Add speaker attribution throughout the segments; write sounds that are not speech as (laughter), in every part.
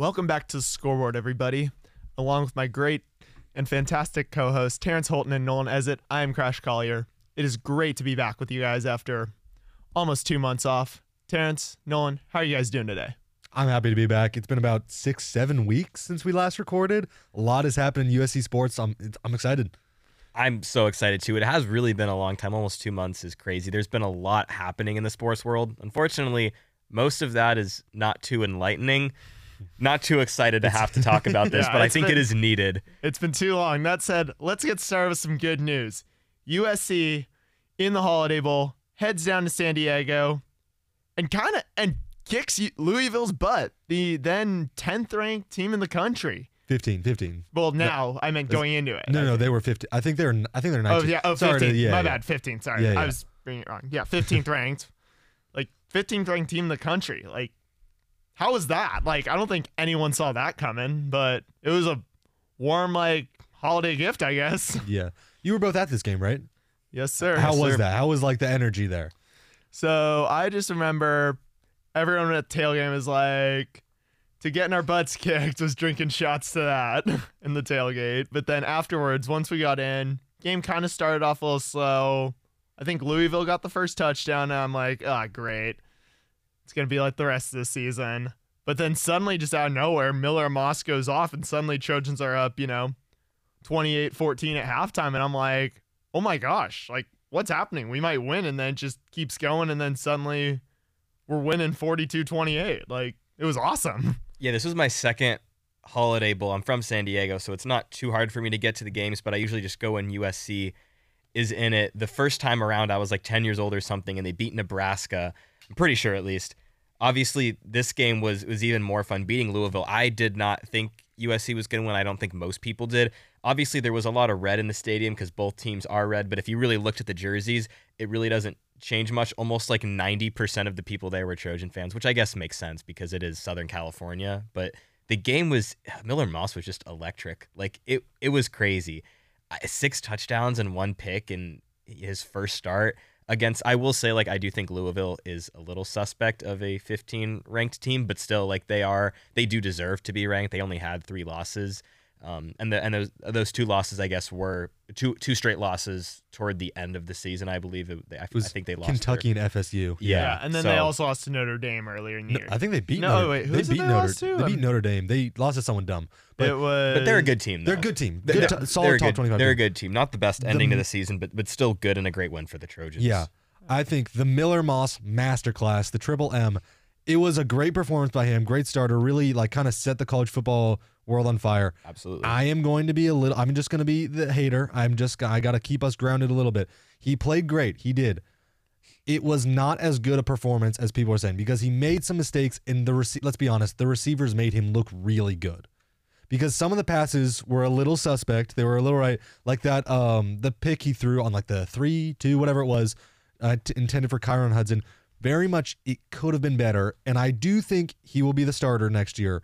Speaker 1: Welcome back to the scoreboard, everybody. Along with my great and fantastic co hosts, Terence Holton and Nolan Ezzet, I am Crash Collier. It is great to be back with you guys after almost two months off. Terence, Nolan, how are you guys doing today?
Speaker 2: I'm happy to be back. It's been about six, seven weeks since we last recorded. A lot has happened in USC sports. I'm, I'm excited.
Speaker 3: I'm so excited too. It has really been a long time. Almost two months is crazy. There's been a lot happening in the sports world. Unfortunately, most of that is not too enlightening. Not too excited to have to talk about (laughs) this,
Speaker 1: Yeah,
Speaker 3: but I think
Speaker 1: been-
Speaker 3: it is needed.
Speaker 1: It's been too long. That said, let's get started with some good news. USC in the Holiday Bowl heads down to San Diego and kind of and kicks Louisville's butt, the then 10th ranked team in the country.
Speaker 2: 15, 15.
Speaker 1: Well, now I meant going into it.
Speaker 2: No, no, they were 15. I think they're, I think they're 19.
Speaker 1: Oh yeah, oh
Speaker 2: Sorry
Speaker 1: 15.
Speaker 2: to- yeah,
Speaker 1: My
Speaker 2: yeah.
Speaker 1: bad, 15. Sorry,
Speaker 2: Yeah,
Speaker 1: I was bringing it wrong. Yeah, 15th ranked, like 15th ranked team in the country. Like, how was that? Like, I don't think anyone saw that coming, but it was a warm like holiday gift, I guess. (laughs)
Speaker 2: Yeah. You were both at this game, right?
Speaker 1: yes, sir.
Speaker 2: How
Speaker 1: Yes,
Speaker 2: was
Speaker 1: sir.
Speaker 2: that? How was like the energy there?
Speaker 1: So I just remember everyone at the tailgate was like, to getting our butts (laughs) kicked was drinking shots to that (laughs) in the tailgate. But then afterwards, once we got in, game kind of started off a little slow. I think Louisville got the first touchdown, and I'm like, ah, great. It's gonna be like the rest of the season. But then suddenly, just out of nowhere, Miller Moss goes off, and suddenly Trojans are up, you know, 28-14 at halftime, and I'm like, oh my gosh, like what's happening? We might win, and then just keeps going, and then suddenly we're winning 42-28. Like it was awesome. (laughs)
Speaker 3: Yeah, this was my second holiday bowl. I'm from San Diego, so it's not too hard for me to get to the games, but I usually just go when USC is in it. The first time around, I was like 10 years old or something, and they beat Nebraska. I'm pretty sure at least. Obviously, this game was was even more fun. Beating Louisville, I did not think USC was going to win. I don't think most people did. Obviously, there was a lot of red in the stadium because both teams are red. But if you really looked at the jerseys, it really doesn't change much. Almost like 90% of the people there were Trojan fans, which I guess makes sense because it is Southern California. But the game was (sighs) Miller Moss was just electric. Like it, it was crazy. Six touchdowns and one pick in his first start against. I will say, like I do think Louisville is a little suspect of a 15 ranked team, but still, like they are, they do deserve to be ranked. They only had three losses. Um, and the and those those two losses, I guess, were two two straight losses toward the end of the season. I believe it, I,
Speaker 2: was
Speaker 3: I think they lost
Speaker 2: Kentucky and FSU.
Speaker 3: their- yeah,
Speaker 1: and then
Speaker 3: so-
Speaker 1: they also lost to Notre Dame earlier in the
Speaker 2: No,
Speaker 1: year.
Speaker 2: I think they beat
Speaker 1: No,
Speaker 2: Notre
Speaker 1: wait, who
Speaker 2: They beat
Speaker 1: they
Speaker 2: Notre
Speaker 1: lost to?
Speaker 2: They beat Notre Dame. They lost to someone dumb. But
Speaker 1: it was,
Speaker 3: but they're a good team.
Speaker 2: they're a good team.
Speaker 3: They're,
Speaker 2: Good t- solid
Speaker 3: they're a
Speaker 2: top
Speaker 3: good,
Speaker 2: 25
Speaker 3: They're a
Speaker 2: team.
Speaker 3: good team. Not the best
Speaker 2: The
Speaker 3: ending to the season, but but still good and a great win for the Trojans.
Speaker 2: Yeah. I think the Miller Moss masterclass, the triple M, it was a great performance by him. Great starter. Really like kind of set the college football world on fire.
Speaker 3: absolutely.
Speaker 2: I am going to be a little. I'm just going to be the hater. I'm just. I got to keep us grounded a little bit. He played great. He did. It was not as good a performance as people are saying because he made some mistakes in the. Let's be honest. The receivers made him look really good because some of the passes were a little suspect. They were a little right, like that. Um, the pick he threw on like the three, two, whatever it was, uh, t- intended for Kyron Hudson. Very much, it could have been better, and I do think he will be the starter next year.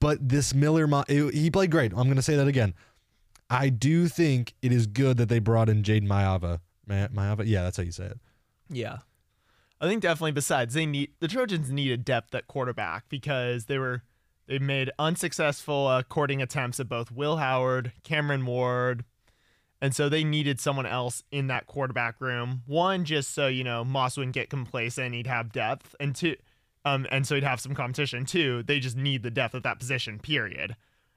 Speaker 2: But this Miller, he played great. I'm going to say that again. I do think it is good that they brought in Jayden Maiava. Ma- Maiava, yeah, that's how you say it.
Speaker 1: Yeah. I think definitely besides they need the Trojans needed depth at quarterback because they were they made unsuccessful uh, courting attempts at both Will Howard, Cameron Ward, and so they needed someone else in that quarterback room. One, just so you know Moss wouldn't get complacent, he'd have depth, and two, um, and so he'd have some competition. too. they just need the depth at that position. Period.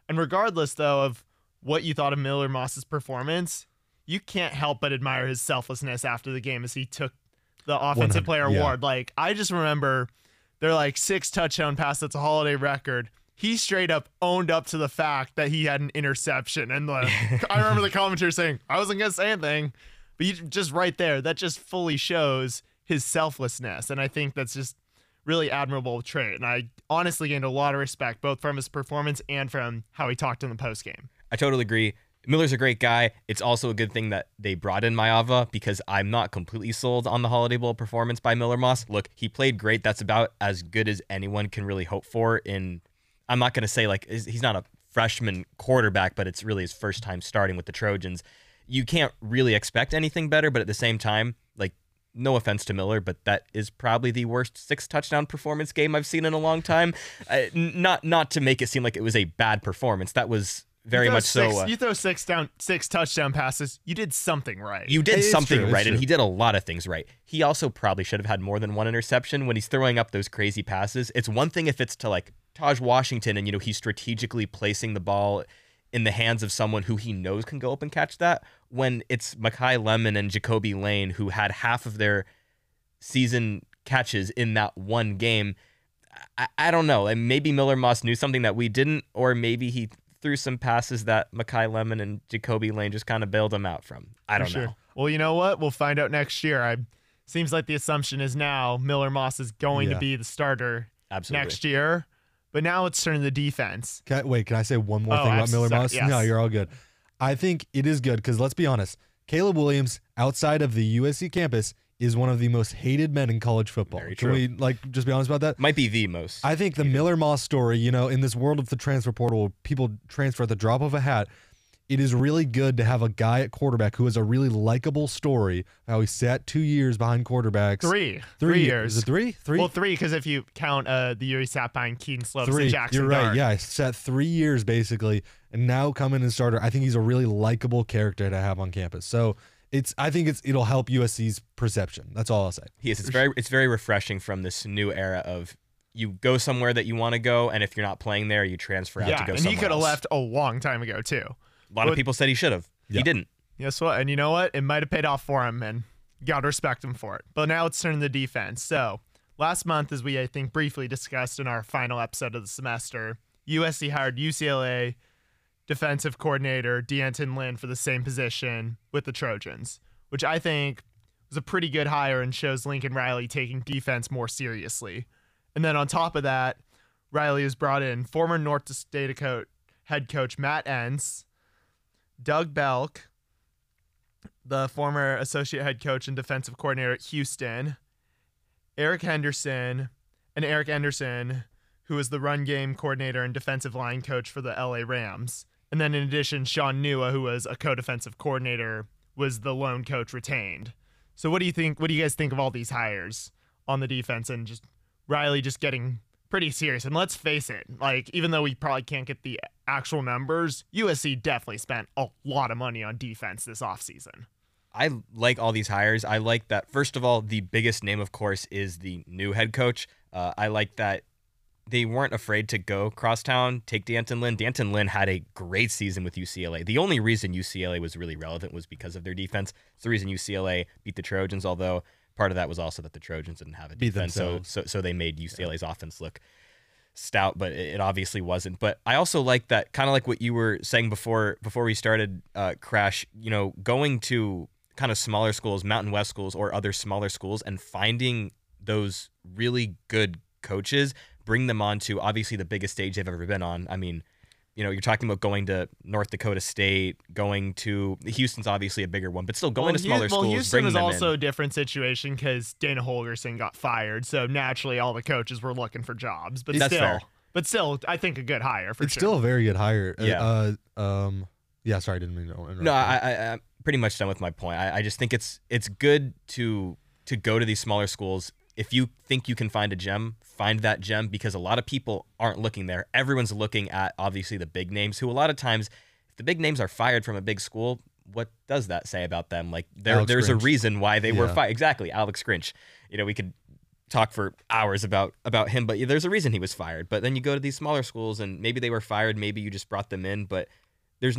Speaker 1: And regardless though of what you thought of Miller Moss's performance, you can't help but admire his selflessness after the game as he took the offensive
Speaker 2: 100,
Speaker 1: player
Speaker 2: yeah.
Speaker 1: award. Like I just remember they're like six touchdown pass that's a holiday record. He straight up owned up to the fact that he had an interception, and the, (laughs) I remember the commentator saying, "I wasn't gonna say anything," but you just right there, that just fully shows his selflessness, and I think that's just really admirable trait. And I honestly gained a lot of respect both from his performance and from how he talked in the post game.
Speaker 3: I totally agree. Miller's a great guy. It's also a good thing that they brought in Maiava because I'm not completely sold on the Holiday Bowl performance by Miller Moss. Look, he played great. That's about as good as anyone can really hope for. In I'm not going to say like he's not a freshman quarterback, but it's really his first time starting with the Trojans. You can't really expect anything better, but at the same time, like no offense to Miller, but that is probably the worst six touchdown performance game I've seen in a long time. Uh, not not to make it seem like it was a bad performance. That was very much
Speaker 1: six,
Speaker 3: so. Uh,
Speaker 1: you throw six down, six touchdown passes. You did something right.
Speaker 3: you did
Speaker 2: It's
Speaker 3: something
Speaker 2: true,
Speaker 3: right, and he did a lot of things right. He also probably should have had more than one interception when he's throwing up those crazy passes. It's one thing if it's to like Tahj Washington and you know he's strategically placing the ball in the hands of someone who he knows can go up and catch that. When it's Makai Lemon and Ja'Kobi Lane who had half of their season catches in that one game. I, I don't know. And maybe Miller Moss knew something that we didn't, or maybe he threw some passes that Makai Lemon and Ja'Kobi Lane just kind of bailed him out from. I don't
Speaker 1: sure.
Speaker 3: know.
Speaker 1: Well, you know what? We'll find out next year. I seems like the assumption is now Miller Moss is going
Speaker 2: Yeah.
Speaker 1: to be the starter
Speaker 3: Absolutely.
Speaker 1: next year. But now let's turn to the defense.
Speaker 2: Can I, wait, can I say one more
Speaker 1: Oh,
Speaker 2: thing about Miller Moss?
Speaker 1: yes.
Speaker 2: No, you're all good. I think it is good because let's be honest, Caleb Williams outside of the USC campus is one of the most hated men in college football.
Speaker 3: Very
Speaker 2: Can
Speaker 3: true.
Speaker 2: we like just be honest about that?
Speaker 3: Might be the most.
Speaker 2: I think the Miller Moss story, you know, in this world of the transfer portal, people transfer at the drop of a hat. It is really good to have a guy at quarterback who has a really likable story. How he sat two years behind quarterbacks.
Speaker 1: Three.
Speaker 2: Three
Speaker 1: years.
Speaker 2: Is it three? Three?
Speaker 1: Well, three because if you count uh, the year he sat behind Kedon Slovis
Speaker 2: three.
Speaker 1: and Jackson
Speaker 2: You're right.
Speaker 1: Dart.
Speaker 2: Yeah, I sat three years basically, and now coming in starter. I think he's a really likable character to have on campus. So it's. I think it's. It'll help USC's perception. That's all I'll say.
Speaker 3: he is. It's very it's very refreshing from this new era of you go somewhere that you want to go, and if you're not playing there, you transfer out
Speaker 1: Yeah,
Speaker 3: to go somewhere.
Speaker 1: and he could have left a long time ago too.
Speaker 3: A lot of people said he should have.
Speaker 2: Yeah.
Speaker 3: He didn't.
Speaker 1: Guess what? And you know what? It might have paid off for him, and gotta respect him for it. But now let's turn to the defense. So last month, as we I think briefly discussed in our final episode of the semester, USC hired UCLA defensive coordinator D'Anton Lynn for the same position with the Trojans, which I think was a pretty good hire and shows Lincoln Riley taking defense more seriously. And then on top of that, Riley has brought in former North Dakota head coach Matt Entz, Doug Belk, the former associate head coach and defensive coordinator at Houston, Eric Henderson, and Eric Anderson, who was the run game coordinator and defensive line coach for the LA Rams. And then in addition, Sean Nua, who was a co-defensive coordinator, was the lone coach retained. So what do you think? What do you guys think of all these hires on the defense and just Riley just getting pretty serious? And let's face it, like even though we probably can't get the actual numbers, USC definitely spent a lot of money on defense this offseason.
Speaker 3: I like all these hires. I like that. First of all, the biggest name, of course, is the new head coach. Uh, I like that they weren't afraid to go crosstown, take D'Anton Lynn. D'Anton Lynn had a great season with UCLA. The only reason UCLA was really relevant was because of their defense. It's the reason UCLA beat the Trojans, although part of that was also that the Trojans didn't have a defense. So, so, so they made UCLA's offense look stout, but it, obviously wasn't. But I also like that, kind of like what you were saying before before we started uh, Crash. You know, going to kind of smaller schools, Mountain West schools, or other smaller schools, and finding those really good coaches, bring them on to obviously the biggest stage they've ever been on. I mean. You know, you're talking about going to North Dakota State, going to Houston's obviously a bigger one, but still going
Speaker 1: well,
Speaker 3: to smaller
Speaker 1: Hu- well,
Speaker 3: schools.
Speaker 1: Houston
Speaker 3: bringing
Speaker 1: was
Speaker 3: them in.
Speaker 1: also a different situation because Dana Holgorsen got fired, so naturally all the coaches were looking for jobs. But
Speaker 3: That's
Speaker 1: still,
Speaker 3: fair.
Speaker 1: but still, I think a good hire for
Speaker 2: it's
Speaker 1: sure.
Speaker 2: still a very good hire. Uh,
Speaker 3: Yeah.
Speaker 2: Uh, um. Yeah. Sorry, I didn't mean to interrupt.
Speaker 3: No. I, I, I'm pretty much done with my point. I, I just think it's it's good to to go to these smaller schools. If you think you can find a gem, find that gem because a lot of people aren't looking there. Everyone's looking at obviously the big names. Who a lot of times, if the big names are fired from a big school, what does that say about them? Like there, there's a reason why they were fired. Exactly, Alex Grinch. You know, we could talk for hours about about him, but there's a reason he was fired. But then you go to these smaller schools, and maybe they were fired, maybe you just brought them in, but there's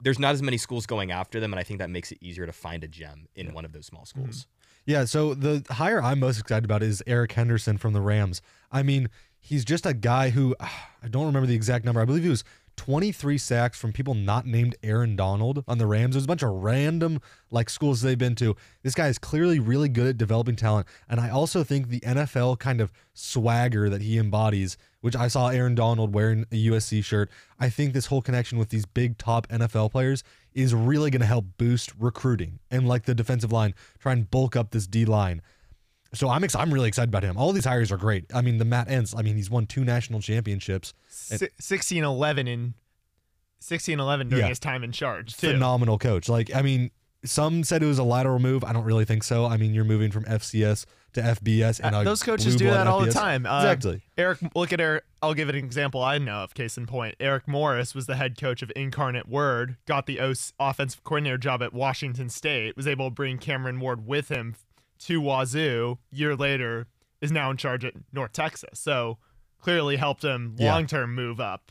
Speaker 3: there's not as many schools going after them, and I think that makes it easier to find a gem in one of those small schools. Mm-hmm.
Speaker 2: Yeah, so the hire I'm most excited about is Eric Henderson from the Rams. I mean, he's just a guy who ah, I don't remember the exact number. I believe he was 23 sacks from people not named Aaron Donald on the Rams. There's a bunch of random like schools they've been to. This guy is clearly really good at developing talent, and I also think the NFL kind of swagger that he embodies, which I saw Aaron Donald wearing a USC shirt. I think this whole connection with these big top NFL players is really going to help boost recruiting and like the defensive line, try and bulk up this D line. So I'm ex- I'm really excited about him. All these hires are great. I mean, the Matt Entz. I mean, he's won two national championships.
Speaker 1: Si- 16-11 in 16-11 during
Speaker 2: Yeah.
Speaker 1: his time in charge too.
Speaker 2: Phenomenal coach. Like, I mean, some said it was a lateral move. I don't really think so. I mean, you're moving from FCS to FBS, and
Speaker 1: Uh, those coaches do that all the time. Uh,
Speaker 2: Exactly.
Speaker 1: Eric, look at Eric. I'll give an example I know of. Case in point, Eric Morris was the head coach of Incarnate Word, got the OC offensive coordinator job at Washington State, was able to bring Cameron Ward with him to Wazoo. Year later, is now in charge at North Texas. So clearly helped him long term move up.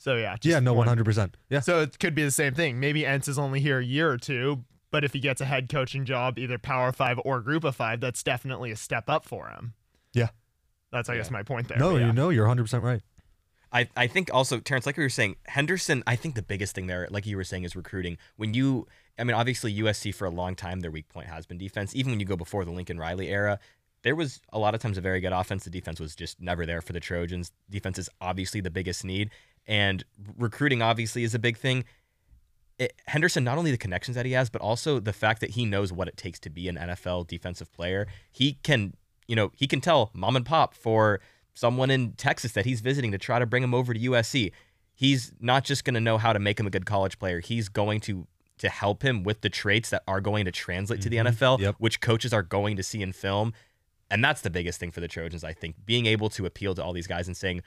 Speaker 1: So yeah, just
Speaker 2: Yeah, no, 100%. Yeah.
Speaker 1: So it could be the same thing. Maybe Entz is only here a year or two, but if he gets a head coaching job, either Power Five or Group of Five, that's definitely a step up for him.
Speaker 2: Yeah.
Speaker 1: That's I guess my point there.
Speaker 2: No,
Speaker 1: yeah.
Speaker 2: you know, you're 100% right.
Speaker 3: I, I think also Terence, like we were saying, Henderson. I think the biggest thing there, like you were saying, is recruiting. When you, I mean, obviously USC for a long time, their weak point has been defense. Even when you go before the Lincoln Riley era, there was a lot of times a very good offense. The defense was just never there for the Trojans. Defense is obviously the biggest need, and recruiting obviously is a big thing. It, Henderson, not only the connections that he has, but also the fact that he knows what it takes to be an NFL defensive player. He can, you know, he can tell mom and pop for someone in Texas that he's visiting to try to bring him over to USC. He's not just going to know how to make him a good college player. He's going to to help him with the traits that are going to translate to the
Speaker 2: Mhm.
Speaker 3: NFL,
Speaker 2: Yep.
Speaker 3: which coaches are going to see in film. And that's the biggest thing for the Trojans, I think, being able to appeal to all these guys and saying,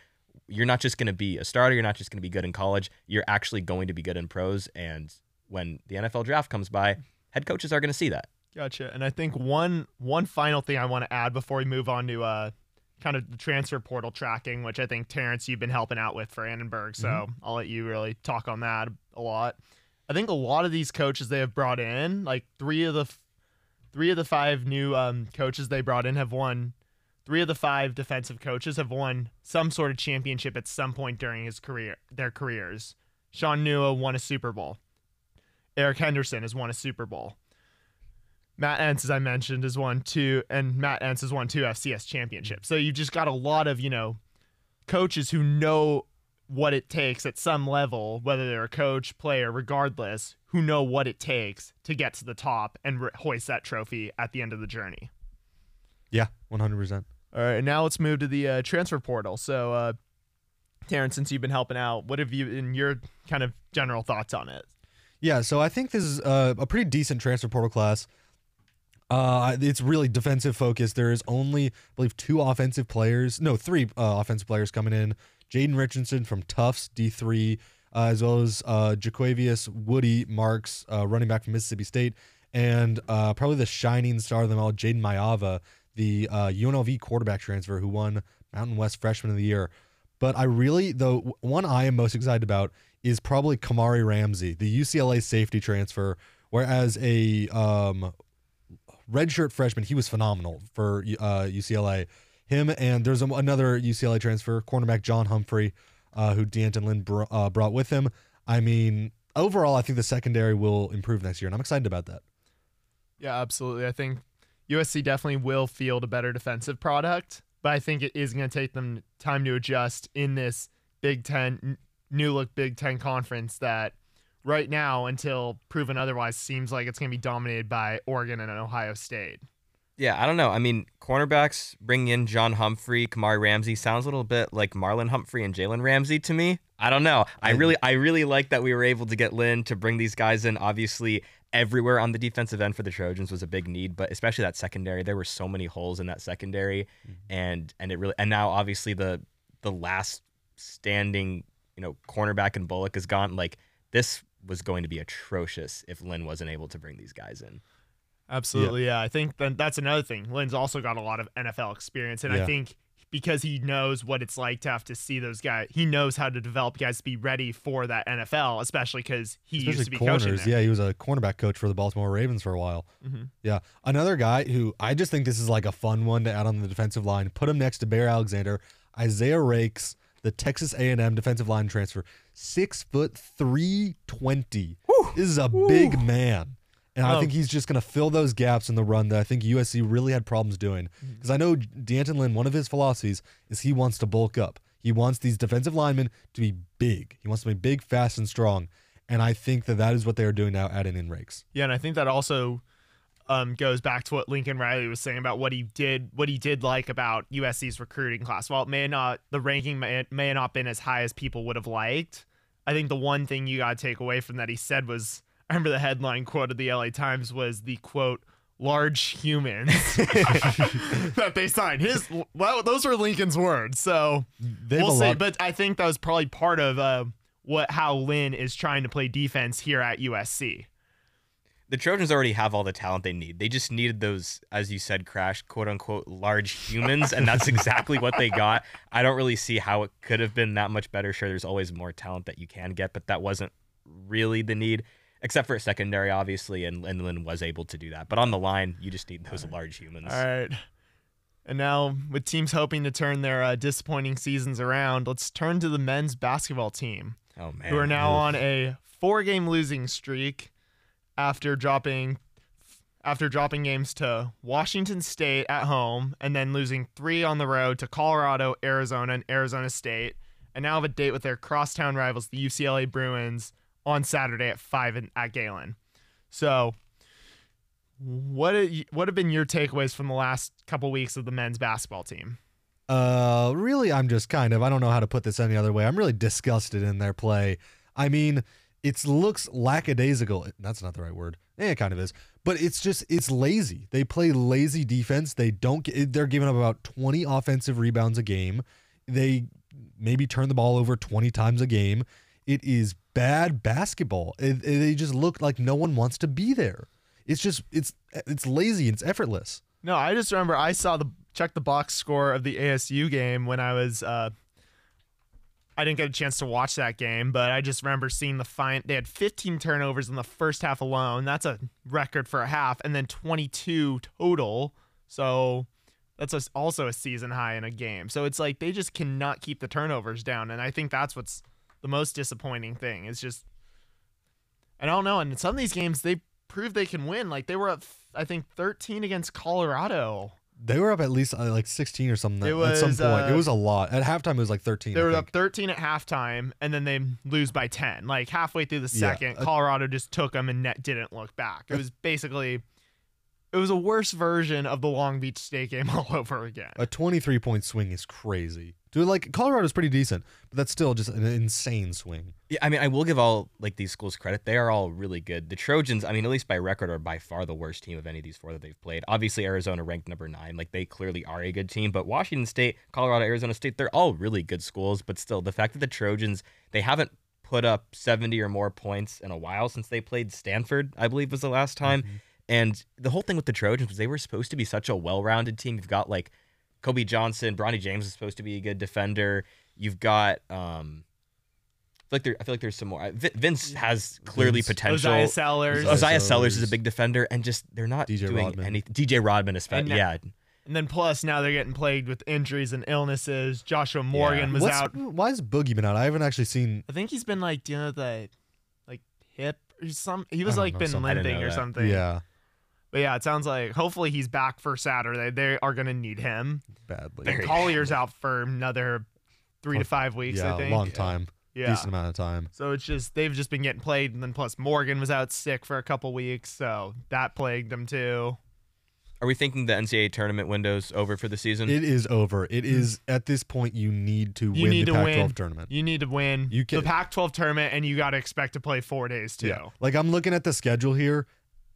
Speaker 3: you're not just going to be a starter, you're not just going to be good in college, you're actually going to be good in pros. And when the NFL draft comes by, head coaches are going to see that.
Speaker 1: Gotcha. And I think one one final thing I want to add before we move on to uh kind of the transfer portal tracking, which I think Terence you've been helping out with for Annenberg. So
Speaker 2: Mm-hmm.
Speaker 1: I'll let you really talk on that a lot. I think a lot of these coaches they have brought in, like three of the f- three of the five new um, coaches they brought in have won. Three of the five defensive coaches have won some sort of championship at some point during his career, their careers. Sean Nua won a Super Bowl. Eric Henderson has won a Super Bowl. Matt Entz, as I mentioned, has won two, and Matt Entz has won two FCS championships. So you've just got a lot of, you know, coaches who know what it takes at some level, whether they're a coach, player, regardless, who know what it takes to get to the top and hoist that trophy at the end of the journey.
Speaker 2: Yeah, 100%.
Speaker 1: All right, and now let's move to the uh, transfer portal. So, uh, Terence, since you've been helping out, what have you, in your kind of general thoughts on it?
Speaker 2: Yeah, so I think this is uh, a pretty decent transfer portal class. Uh, it's really defensive focused. There is only, I believe, two offensive players. No, three uh, offensive players coming in. Jaden Richardson from Tufts, D3, uh, as well as uh, Jaquavius Woody Marks, running back from Mississippi State, and probably the shining star of them all, Jayden Maiava, the uh, UNLV quarterback transfer who won Mountain West Freshman of the Year. But I really, the one I am most excited about is probably Kamari Ramsey, the UCLA safety transfer. Whereas a um, redshirt freshman, he was phenomenal for uh, UCLA. Him and there's a, another UCLA transfer, cornerback John Humphrey, uh, who D'Anton Lynn br- uh, brought with him. I mean, overall, I think the secondary will improve next year, and I'm excited about that.
Speaker 1: Yeah, absolutely. I think USC definitely will field a better defensive product, but I think it is going to take them time to adjust in this Big Ten, new look Big Ten conference that right now, until proven otherwise, seems like it's going to be dominated by Oregon and Ohio State.
Speaker 3: Yeah, I don't know. I mean, cornerbacks bringing in John Humphrey, Kamari Ramsey sounds a little bit like Marlon Humphrey and Jalen Ramsey to me. I don't know. I
Speaker 2: I-
Speaker 3: really, I really like that we were able to get Lynn to bring these guys in. Obviously, everywhere on the defensive end for the Trojans was a big need, but especially that secondary, there were so many holes in that secondary, mm-hmm. and and it really, and now obviously the the last standing, you know, cornerback and Bullock is gone. Like this was going to be atrocious if Lynn wasn't able to bring these guys in.
Speaker 1: Absolutely, yeah. I think then that's another thing. Lynn's also got a lot of NFL experience, and I think because he knows what it's like to have to see those guys, he knows how to develop guys to be ready for that NFL, especially because he used to
Speaker 2: Especially
Speaker 1: be coaching there.
Speaker 2: Yeah, he was a cornerback coach for the Baltimore Ravens for a while.
Speaker 1: Mhm.
Speaker 2: Yeah, another guy who I just think this is like a fun one to add on the defensive line. Put him next to Bear Alexander, Isaiah Raikes, the Texas A&M defensive line transfer, six foot three twenty. This is a big man. And I
Speaker 1: Oh.
Speaker 2: think he's just going to fill those gaps in the run that I think USC really had problems doing.
Speaker 1: Mm-hmm.
Speaker 2: Because I know D'Anton Lynn, one of his philosophies is he wants to bulk up. He wants these defensive linemen to be big. He wants to be big, fast, and strong. And I think that that is what they are doing now, adding in Raikes.
Speaker 1: Yeah, and I think that also um, goes back to what Lincoln Riley was saying about what he did, what he did like about USC's recruiting class. While it may not, the ranking may, may not been as high as people would have liked. I think the one thing you got to take away from that he said was, remember the headline quote of the LA Times was the quote large humans (laughs) (laughs) that they signed. His well, those were Lincoln's words. So
Speaker 2: They have
Speaker 1: we'll
Speaker 2: a
Speaker 1: see.
Speaker 2: lot-
Speaker 1: But I think that was probably part of uh, what how Lynn is trying to play defense here at USC.
Speaker 3: the Trojans already have all the talent they need. They just needed those, as you said, crash quote unquote large humans, and that's exactly what they got. I don't really see how it could have been that much better. Sure, there's always more talent that you can get, but that wasn't really the need, except for a secondary, obviously, and, and Lynn was able to do that. But on the line, you just need those large humans.
Speaker 1: All right. And now, with teams hoping to turn their uh, disappointing seasons around, let's turn to the men's basketball team,
Speaker 3: Oh man,
Speaker 1: who are now on a four-game losing streak after dropping after dropping games to Washington State at home and then losing three on the road to Colorado, Arizona, and Arizona State, and now have a date with their crosstown rivals, the UCLA Bruins, on Saturday at five in, at Galen. So, what are- what have been your takeaways from the last couple weeks of the men's basketball team?
Speaker 2: Uh, really, I'm just kind of, I don't know how to put this any other way. I'm really disgusted in their play. I mean, it looks lackadaisical. That's not the right word. Eh, it kind of is. But it's just, it's lazy. They play lazy defense. They don't get, they're giving up about 20 offensive rebounds a game. They maybe turn the ball over 20 times a game. It is bad basketball. It, it- they just look like no one wants to be there. It's just, it's, it's lazy. It's effortless.
Speaker 1: No, I just remember I saw the check the box score of the ASU game when I was uh I didn't get a chance to watch that game, but I just remember seeing the fine they had 15 turnovers in the first half alone. That's a record for a half and then 22 total. So that's also a season high in a game. So it's like they just cannot keep the turnovers down and I think that's what's the most disappointing thing. It's just I don't know, and in some of these games they prove they can win. Like they were up I think 13 against Colorado.
Speaker 2: They were up at least uh, like 16 or something
Speaker 1: It
Speaker 2: at some
Speaker 1: was,
Speaker 2: point. it
Speaker 1: uh,
Speaker 2: was a lot. At halftime, it was like 13.
Speaker 1: They
Speaker 2: I
Speaker 1: were
Speaker 2: think.
Speaker 1: up 13 at halftime, and then they lose by 10. Like halfway through the
Speaker 2: Yeah,
Speaker 1: second,
Speaker 2: uh,
Speaker 1: Colorado just took them and net didn't look back. It was basically, it was a worse version of the Long Beach State game (laughs) all over again.
Speaker 2: A 23 point swing is crazy. Dude, like Colorado's pretty decent, but that's still just an insane swing.
Speaker 3: Yeah, I mean, I will give all like these schools credit. They are all really good. The Trojans, I mean, at least by record, are by far the worst team of any of these four that they've played. Obviously, Arizona ranked number nine. Like they clearly are a good team. But Washington State, Colorado, Arizona State, they're all really good schools. But still, the fact that the Trojans they haven't put up 70 or more points in a while since they played Stanford, I believe was the last time. Mm-hmm. And the whole thing with the Trojans was they were supposed to be such a well-rounded team. You've got like Kobe Johnson, Bronny James is supposed to be a good defender. You've got um I feel like there I feel like there's some more. Vi- Vince has clearly
Speaker 2: Vince.
Speaker 3: potential.
Speaker 1: Oziyah Sellers,
Speaker 2: Oziyah
Speaker 3: Oziyah Sellers is a big defender, and just they're not
Speaker 2: DJ
Speaker 3: doing
Speaker 2: Rodman.
Speaker 3: anything. DJ Rodman, especially.
Speaker 1: And
Speaker 3: Yeah,
Speaker 1: and then plus now they're getting plagued with injuries and illnesses. Joshua Morgan was
Speaker 2: What's,
Speaker 1: out.
Speaker 2: Why is Boogie been out? I haven't actually seen.
Speaker 1: I think he's been like dealing with a like hip or some. He was like been
Speaker 2: something.
Speaker 1: Limping or something.
Speaker 2: Yeah,
Speaker 1: But yeah, it sounds like hopefully he's back for Saturday. They are gonna need him.
Speaker 2: badly.
Speaker 3: And
Speaker 1: Collier's out for another three to five weeks.
Speaker 2: yeah,
Speaker 1: I think.
Speaker 2: long time,
Speaker 1: Yeah.
Speaker 2: decent amount of time.
Speaker 1: So it's just they've just been getting played, and then plus Morgan was out sick for a couple weeks, so that plagued them too.
Speaker 3: are we thinking the NCAA tournament window's over for the season?
Speaker 2: It is over. It is at this point. You need to
Speaker 1: You
Speaker 2: win
Speaker 1: need
Speaker 2: the
Speaker 1: to
Speaker 2: Pac-12
Speaker 1: win.
Speaker 2: tournament.
Speaker 1: You need to win
Speaker 2: You can-
Speaker 1: the Pac-12 tournament, and you got to expect to play four days too.
Speaker 2: Yeah. Like I'm looking at the schedule here.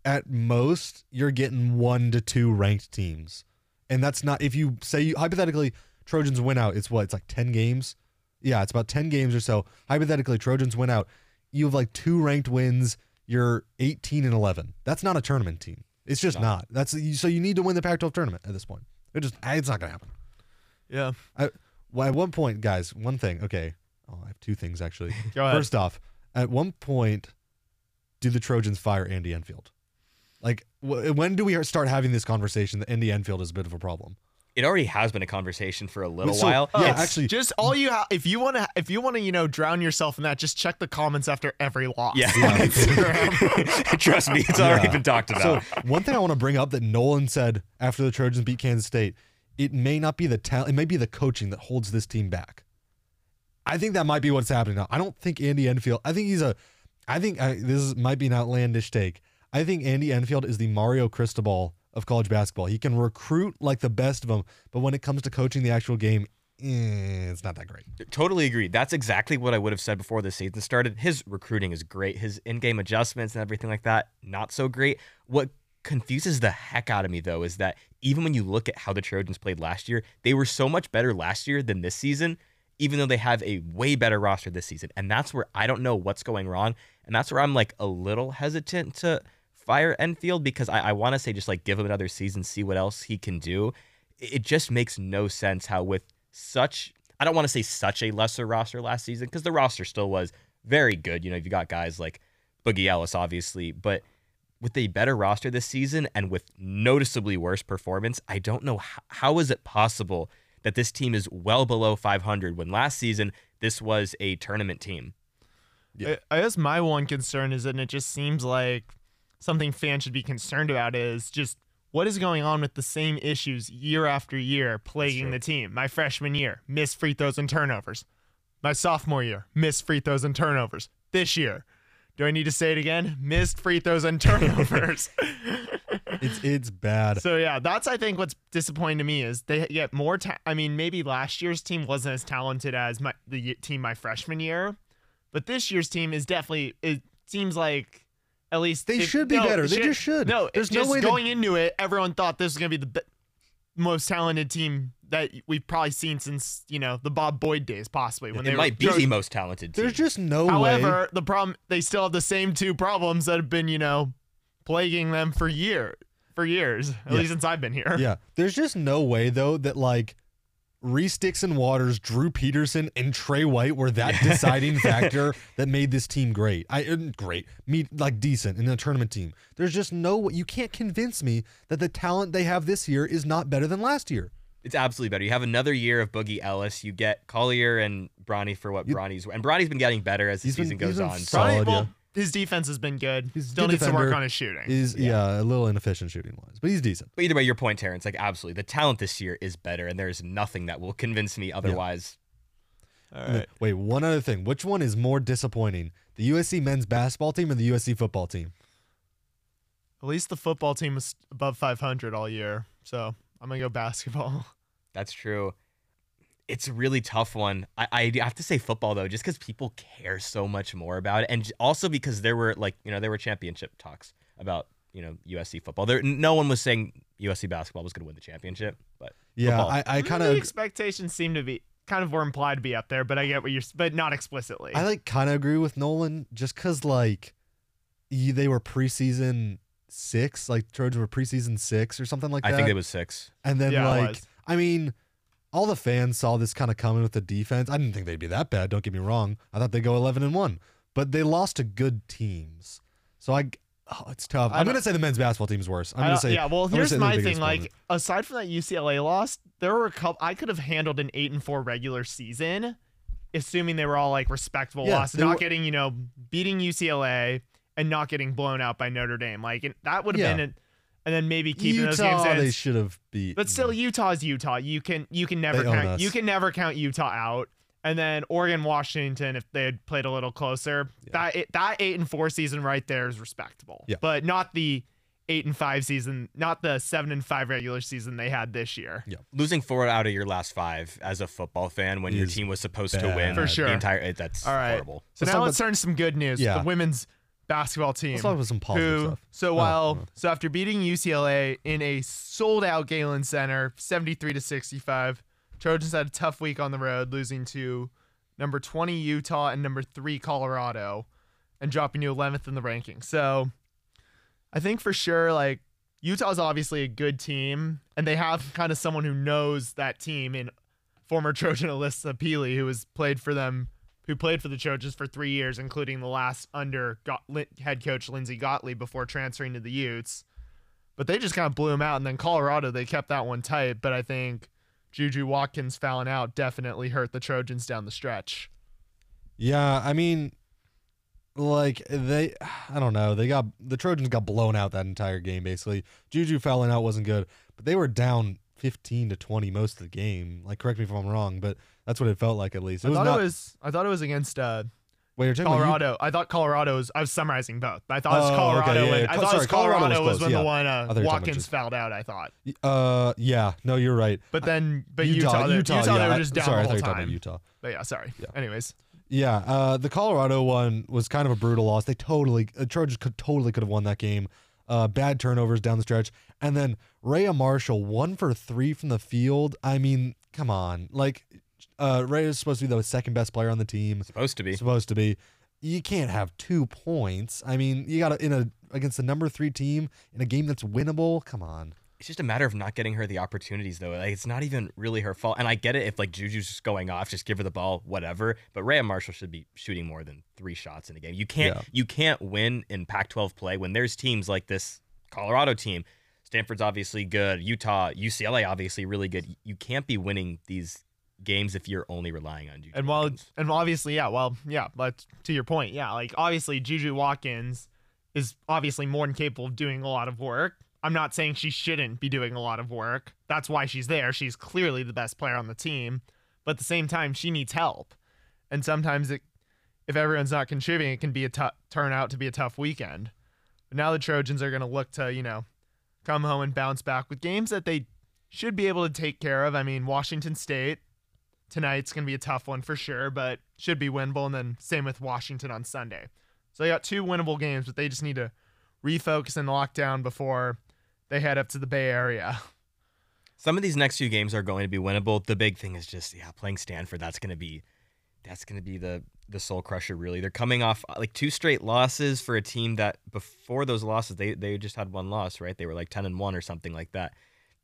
Speaker 2: At most, you're getting one to two ranked teams. And that's not if you say you, hypothetically Trojans win out, it's what? It's like 10 games. Yeah, it's about 10 games or so. Hypothetically Trojans win out. You have like two ranked wins, you're 18 and 11. That's not a tournament team. It's just
Speaker 3: No.
Speaker 2: not. That's so you need to win the Pac-12 tournament at this point. It just it's not going to happen.
Speaker 1: Yeah.
Speaker 2: Well, at one point, guys, one thing. Okay. Oh, I have two things actually. (laughs)
Speaker 1: Go ahead.
Speaker 2: First off, at one point, do the Trojans fire Andy Enfield? Like, wh- when do we start having this conversation that Andy Enfield is a bit of a problem?
Speaker 3: it already has been a conversation for a little
Speaker 2: So-
Speaker 3: while.
Speaker 2: Yeah,
Speaker 3: It's-
Speaker 2: actually,
Speaker 1: just all you ha- if you want to if you want to you know drown yourself in that, just check the comments after every loss.
Speaker 3: yeah. (laughs) (laughs)
Speaker 2: Yeah. (laughs)
Speaker 3: Trust me, it's already
Speaker 2: Yeah.
Speaker 3: been talked about.
Speaker 2: So one thing I want to bring up that Nolan said after the Trojans beat Kansas State, it may not be the talent, it may be the coaching that holds this team back. I think that might be what's happening now. I don't think Andy Enfield. I think he's a. I think I, this is, might be an outlandish take. I think Andy Enfield is the Mario Cristobal of college basketball. He can recruit like the best of them, but when it comes to coaching the actual game, eh, it's not that great.
Speaker 3: Totally agree. That's exactly what I would have said before the season started. His recruiting is great. His in-game adjustments and everything like that, not so great. What confuses the heck out of me though is that even when you look at how the Trojans played last year, they were so much better last year than this season, even though they have a way better roster this season. And that's where I don't know what's going wrong. And that's where I'm like a little hesitant to fire Enfield because I, I want to say just like give him another season, see what else he can do. It just makes no sense how with such I don't want to say such a lesser roster last season because the roster still was very good. You know, you got guys like Boogie Ellis, obviously, but with a better roster this season and with noticeably worse performance, I don't know how, how is it possible that this team is well below 500 when last season this was a tournament team.
Speaker 2: Yeah.
Speaker 1: I, I guess my one concern is that it just seems like something fans should be concerned about is just what is going on with the same issues year after year plaguing the team. My freshman year, missed free throws and turnovers. My sophomore year, missed free throws and turnovers. This year, do I need to say it again? Missed free throws and (laughs) turnovers.
Speaker 2: It's it's bad.
Speaker 1: so yeah, that's I think what's disappointing to me is they get more. Ta- I mean, maybe last year's team wasn't as talented as my the team my freshman year, but this year's team is definitely. It seems like at least
Speaker 2: They
Speaker 1: it-
Speaker 2: should be
Speaker 1: no,
Speaker 2: better.
Speaker 1: it
Speaker 2: They just should.
Speaker 1: No,
Speaker 2: There's no
Speaker 1: just
Speaker 2: way that-
Speaker 1: going into it, everyone thought this was gonna be the be- most talented team that we've probably seen since you know the Bob Boyd days, possibly when
Speaker 3: it
Speaker 1: they
Speaker 3: might
Speaker 1: were
Speaker 3: be the most talented team.
Speaker 2: There's just no way.
Speaker 1: However, the problem they still have the same two problems that have been, you know, plaguing them for year for years, at
Speaker 2: Yeah.
Speaker 1: least since I've been here.
Speaker 2: Yeah, there's just no way though that like Reese Dixon Waters, Drew Peterson, and Tre White were that (laughs) deciding factor that made this team great. I uh, great, me like decent in a tournament team. There's just no you can't convince me that the talent they have this year is not better than last year.
Speaker 3: It's absolutely better. You have another year of Boogie Ellis. You get Collier and Bronny for what
Speaker 2: You-
Speaker 3: Bronny's and Bronny's been getting better as the
Speaker 2: He's been-
Speaker 3: season
Speaker 2: he's
Speaker 3: goes
Speaker 2: been
Speaker 3: on.
Speaker 2: solid.
Speaker 1: Probably-
Speaker 2: yeah.
Speaker 1: Well, his defense has been good.
Speaker 2: He's a
Speaker 1: Still
Speaker 2: good
Speaker 1: needs to work on his shooting.
Speaker 2: He's yeah. a little inefficient shooting wise, but he's decent.
Speaker 3: But either way, your point, Terence, like absolutely, the talent this year is better, and there's nothing that will convince me otherwise.
Speaker 1: All
Speaker 2: And then- Wait, one other thing. Which one is more disappointing? The USC men's basketball team or the USC football team?
Speaker 1: At least the football team was above 500 all year, so I'm gonna go basketball. (laughs)
Speaker 3: That's true. It's a really tough one. I, I have to say football though, just because people care so much more about it, and also because there were like you know there were championship talks about you know USC football. There, no one was saying USC basketball was going to win the championship, but
Speaker 2: Yeah,
Speaker 3: Football.
Speaker 2: I, I kind
Speaker 1: the
Speaker 2: of
Speaker 1: expectations seem to be kind of were implied to be up there, but I get what you're, but not explicitly.
Speaker 2: I like kind of agree with Nolan just because like they were preseason six, like Trojans were preseason six or something like that.
Speaker 3: I think it was six.
Speaker 2: and then
Speaker 1: Yeah,
Speaker 2: like. I mean, all the fans saw this kind of coming with the defense. I didn't think they'd be that bad. Don't get me wrong. I thought they'd go eleven and one, but they lost to good teams. So I, oh, it's tough. I'm gonna say the men's basketball team's worse. I'm gonna say
Speaker 1: yeah. Well,
Speaker 2: I'm
Speaker 1: here's my thing. Like,
Speaker 2: opponent.
Speaker 1: aside from that UCLA loss, there were a couple. I could have handled an eight and four regular season, assuming they were all like respectable
Speaker 2: Yeah,
Speaker 1: losses, not
Speaker 2: were-
Speaker 1: getting you know beating UCLA and not getting blown out by Notre Dame. Like that would have
Speaker 2: Yeah.
Speaker 1: been it. And then maybe keeping those games
Speaker 2: Utah,
Speaker 1: in.
Speaker 2: they should have beat.
Speaker 1: But still, Utah's Utah. You can you can never
Speaker 2: They own
Speaker 1: count
Speaker 2: us.
Speaker 1: you can never count Utah out. And then Oregon, Washington, if they had played a little closer, that it, that eight and four season right there is respectable.
Speaker 2: Yeah.
Speaker 1: But not the eight and five season, not the seven and five regular season they had this year.
Speaker 3: Losing four out of your last five as a football fan when your
Speaker 2: Is
Speaker 3: team was supposed to
Speaker 2: bad.
Speaker 3: win
Speaker 1: For sure.
Speaker 3: the entire it, that's
Speaker 1: All right.
Speaker 3: horrible.
Speaker 1: So
Speaker 2: Let's
Speaker 1: now
Speaker 2: talk
Speaker 1: let's turn to some good news.
Speaker 2: Yeah.
Speaker 1: The women's basketball team.
Speaker 2: Let's talk about some positive
Speaker 1: who,
Speaker 2: stuff.
Speaker 1: so
Speaker 2: Oh,
Speaker 1: while
Speaker 2: oh.
Speaker 1: so after beating UCLA in a sold out Galen Center, 73 to 65, Trojans had a tough week on the road, losing to number 20 Utah and number 3 Colorado and dropping to 11th in the rankings. So I think for sure like Utah's obviously a good team and they have kind of someone who knows that team in former Trojan Alissa Pili who has played for them who played for the Trojans for 3 years including the last under head coach Lindsay Gottlieb before transferring to the Utes. But they just kind of blew him out and then Colorado they kept that one tight, but I think Juju Watkins fouling out definitely hurt the Trojans down the stretch.
Speaker 2: Yeah, I mean, like they, I don't know. They got the Trojans got blown out that entire game. Basically, Juju fouling out wasn't good, but they were down fifteen to twenty most of the game. Like, correct me if I'm wrong, but that's what it felt like at least. It
Speaker 1: I
Speaker 2: was
Speaker 1: thought
Speaker 2: not.
Speaker 1: it was I thought it was against uh
Speaker 2: Wait, you're talking about
Speaker 1: Colorado. I thought Colorado was. I was summarizing both. I thought it was
Speaker 2: Oh, okay,
Speaker 1: Colorado.
Speaker 2: yeah,
Speaker 1: when,
Speaker 2: yeah.
Speaker 1: I thought it was
Speaker 2: Colorado
Speaker 1: Colorado,
Speaker 2: was close,
Speaker 1: when
Speaker 2: yeah.
Speaker 1: the one uh,
Speaker 2: thought you were talking about
Speaker 1: Watkins fouled out. I thought,
Speaker 2: uh, yeah, no, you're right.
Speaker 1: but then but
Speaker 2: Utah,
Speaker 1: Utah, they-
Speaker 2: Utah,
Speaker 1: Utah, they were
Speaker 2: I-
Speaker 1: just down
Speaker 2: sorry, I
Speaker 1: the
Speaker 2: thought
Speaker 1: whole
Speaker 2: you were talking
Speaker 1: time.
Speaker 2: about Utah.
Speaker 1: But yeah, sorry.
Speaker 2: Yeah.
Speaker 1: Anyways,
Speaker 2: Yeah, uh, the Colorado one was kind of a brutal loss. They totally, the Trojans could totally could have won that game. Uh, bad turnovers down the stretch, and then Rayah Marshall one for three from the field. I mean, come on, like uh, Rayah is supposed to be the second best player on the team.
Speaker 3: Supposed to be.
Speaker 2: Supposed to be. You can't have two points. I mean, you got to in a against the number three team in a game that's winnable. Come on.
Speaker 3: It's just a matter of not getting her the opportunities, though. Like it's not even really her fault. And I get it if like Juju's just going off, just give her the ball, whatever. But Rayah Marshall should be shooting more than three shots in a game. You can't
Speaker 2: Yeah.
Speaker 3: you can't win in Pac-12 play when there's teams like this Colorado team. Stanford's obviously good. Utah, UCLA obviously really good. You can't be winning these games if you're only relying on Juju.
Speaker 1: and while
Speaker 3: Watkins.
Speaker 1: and obviously, yeah, well, yeah, but to your point, yeah, like obviously Juju Watkins is obviously more than capable of doing a lot of work. I'm not saying she shouldn't be doing a lot of work. That's why she's there. She's clearly the best player on the team, but at the same time, she needs help. And sometimes it, if everyone's not contributing, it can be a tou- turn out to be a tough weekend. But now the Trojans are going to look to you know come home and bounce back with games that they should be able to take care of. I mean, Washington State tonight's going to be a tough one for sure, but should be winnable. And then same with Washington on Sunday. So they got two winnable games, but they just need to refocus and lock down before they head up to the Bay Area. (laughs)
Speaker 3: Some of these next few games are going to be winnable. The big thing is just yeah, playing Stanford. That's going to be that's going to be the the soul crusher. Really, they're coming off uh, like two straight losses for a team that before those losses they they just had one loss, right? They were like ten and one or something like that.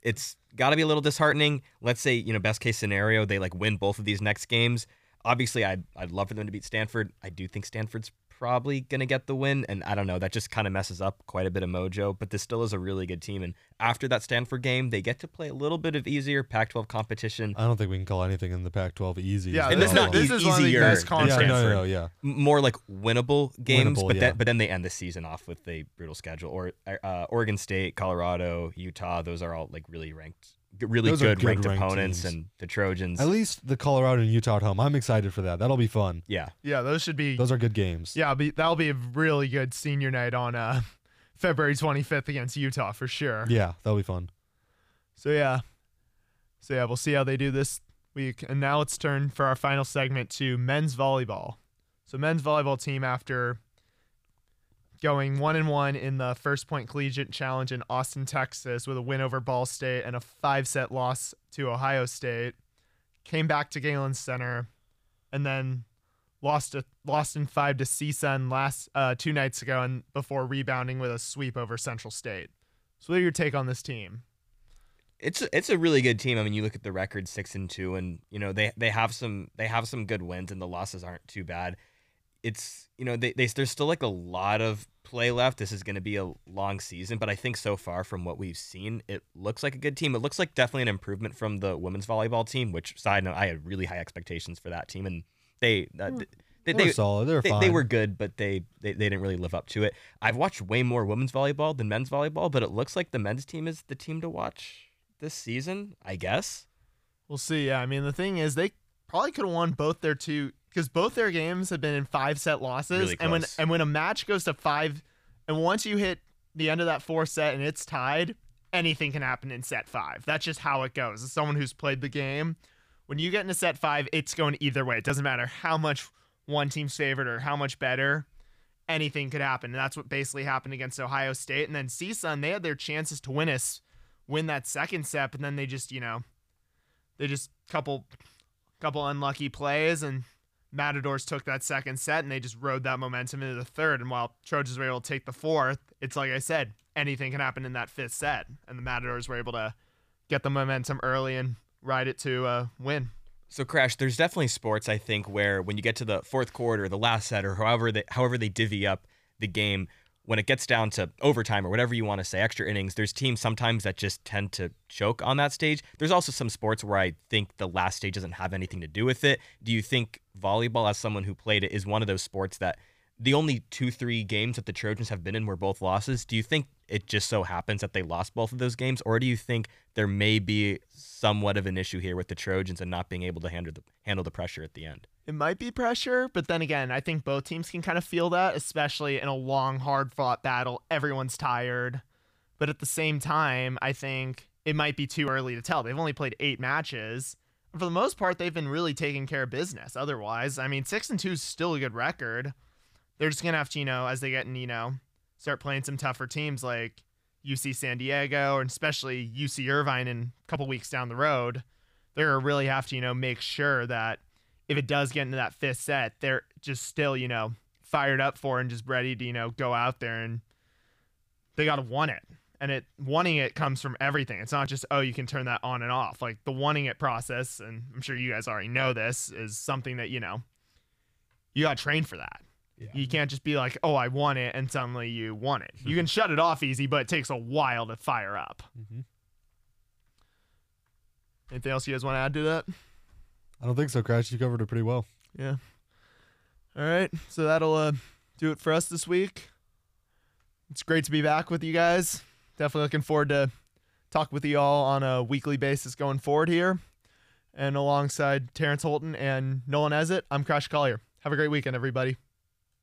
Speaker 3: It's got to be a little disheartening. Let's say you know best case scenario they like win both of these next games. Obviously, I'd I'd love for them to beat Stanford. I do think Stanford's probably gonna get the win, and I don't know. That just kind of messes up quite a bit of mojo. But this still is a really good team, and after that Stanford game, they get to play a little bit of easier Pac-12 competition.
Speaker 2: I don't think we can call anything in the Pac-12 easy.
Speaker 1: Yeah,
Speaker 3: And
Speaker 1: this,
Speaker 3: it's not
Speaker 1: this
Speaker 3: e-
Speaker 1: is one of the
Speaker 3: easier
Speaker 1: best
Speaker 3: than
Speaker 2: yeah, no, no,
Speaker 3: Stanford.
Speaker 2: no, yeah.
Speaker 3: More like winnable games,
Speaker 2: Winnable,
Speaker 3: but
Speaker 2: yeah.
Speaker 3: then but then they end the season off with a brutal schedule. Or uh, Oregon State, Colorado, Utah, those are all like really ranked, g- really
Speaker 2: Those
Speaker 3: good,
Speaker 2: good
Speaker 3: ranked,
Speaker 2: ranked
Speaker 3: opponents,
Speaker 2: teams.
Speaker 3: and the Trojans.
Speaker 2: At least the Colorado and Utah at home. I'm excited for that. That'll be fun.
Speaker 3: yeah,
Speaker 1: Yeah, those should be.
Speaker 2: Those are good games.
Speaker 1: yeah, be, that'll be a really good senior night on uh, (laughs) February 25th against Utah for sure.
Speaker 2: Yeah, that'll be fun.
Speaker 1: So yeah, so yeah, we'll see how they do this week. And now let's turn for our final segment to men's volleyball. So men's volleyball team after going one and one in the First Point Collegiate Challenge in Austin, Texas, with a win over Ball State and a five-set loss to Ohio State, came back to Galen Center, and then lost a, lost in five to CSUN last uh, two nights ago, and before rebounding with a sweep over Central State. So, what are your take on this team?
Speaker 3: it's a- it's a really good team. I mean, you look at the record six and two, and you know they they have some they have some good wins, and the losses aren't too bad. It's you know they, they there's still like a lot of play left. This is going to be a long season, but I think so far from what we've seen, it looks like a good team. It looks like definitely an improvement from the women's volleyball team. Which side note, I had really high expectations for that team, and they uh, they,
Speaker 2: They're
Speaker 3: they,
Speaker 2: solid. They're
Speaker 3: they,
Speaker 2: fine.
Speaker 3: they were good, but they, they they didn't really live up to it. I've watched way more women's volleyball than men's volleyball, but it looks like the men's team is the team to watch this season. I guess.
Speaker 1: We'll see. Yeah, I mean, the thing is, they probably could have won both their two because both their games have been in five set losses.
Speaker 3: Really
Speaker 1: and when and when a match goes to five, and once you hit the end of that four set and it's tied, anything can happen in set five. That's just how it goes. As someone who's played the game, when you get into set five, it's going either way. It doesn't matter how much one team's favored or how much better. Anything could happen, and that's what basically happened against Ohio State. And then CSUN, they had their chances to win us, win that second set, and then they just, you know, they just couple couple unlucky plays and Matadors took that second set and they just rode that momentum into the third. And while Trojans were able to take the fourth, it's like I said, anything can happen in that fifth set. And the Matadors were able to get the momentum early and ride it to a win.
Speaker 3: So Crash, there's definitely sports I think where when you get to the fourth quarter, the last set, or however they however they divvy up the game, when it gets down to overtime or whatever you want to say, extra innings, there's teams sometimes that just tend to choke on that stage. There's also some sports where I think the last stage doesn't have anything to do with it. Do you think volleyball, as someone who played it, is one of those sports that the only two, three games that the Trojans have been in were both losses? Do you think it just so happens that they lost both of those games, or do you think there may be somewhat of an issue here with the Trojans and not being able to handle the handle the pressure at the end?
Speaker 1: It might be pressure, but then again, I think both teams can kind of feel that, especially in a long, hard fought battle. Everyone's tired. But at the same time, I think it might be too early to tell. They've only played eight matches. For the most part, they've been really taking care of business. Otherwise, I mean, six and two is still a good record. They're just gonna have to, you know, as they get in, you know, start playing some tougher teams like UC San Diego, and especially UC Irvine in a couple weeks down the road, they're gonna really have to, you know, make sure that if it does get into that fifth set, they're just still, you know, fired up for and just ready to, you know, go out there and they gotta want it. And it wanting it comes from everything. It's not just, oh, you can turn that on and off. Like the wanting it process, and I'm sure you guys already know this, is something that, you know, you gotta train for that.
Speaker 2: Yeah.
Speaker 1: You can't just be like, oh, I want it, and suddenly you want it. You can shut it off easy, but it takes a while to fire up.
Speaker 2: hmm
Speaker 1: Anything else you guys want to add to that?
Speaker 2: I don't think so, Crash. You covered it pretty well.
Speaker 1: Yeah. All right. So that'll uh, do it for us this week. It's great to be back with you guys. Definitely looking forward to talk with you all on a weekly basis going forward here. And alongside Terence Holton and Nolan Ezzet, I'm Crash Collier. Have a great weekend, everybody.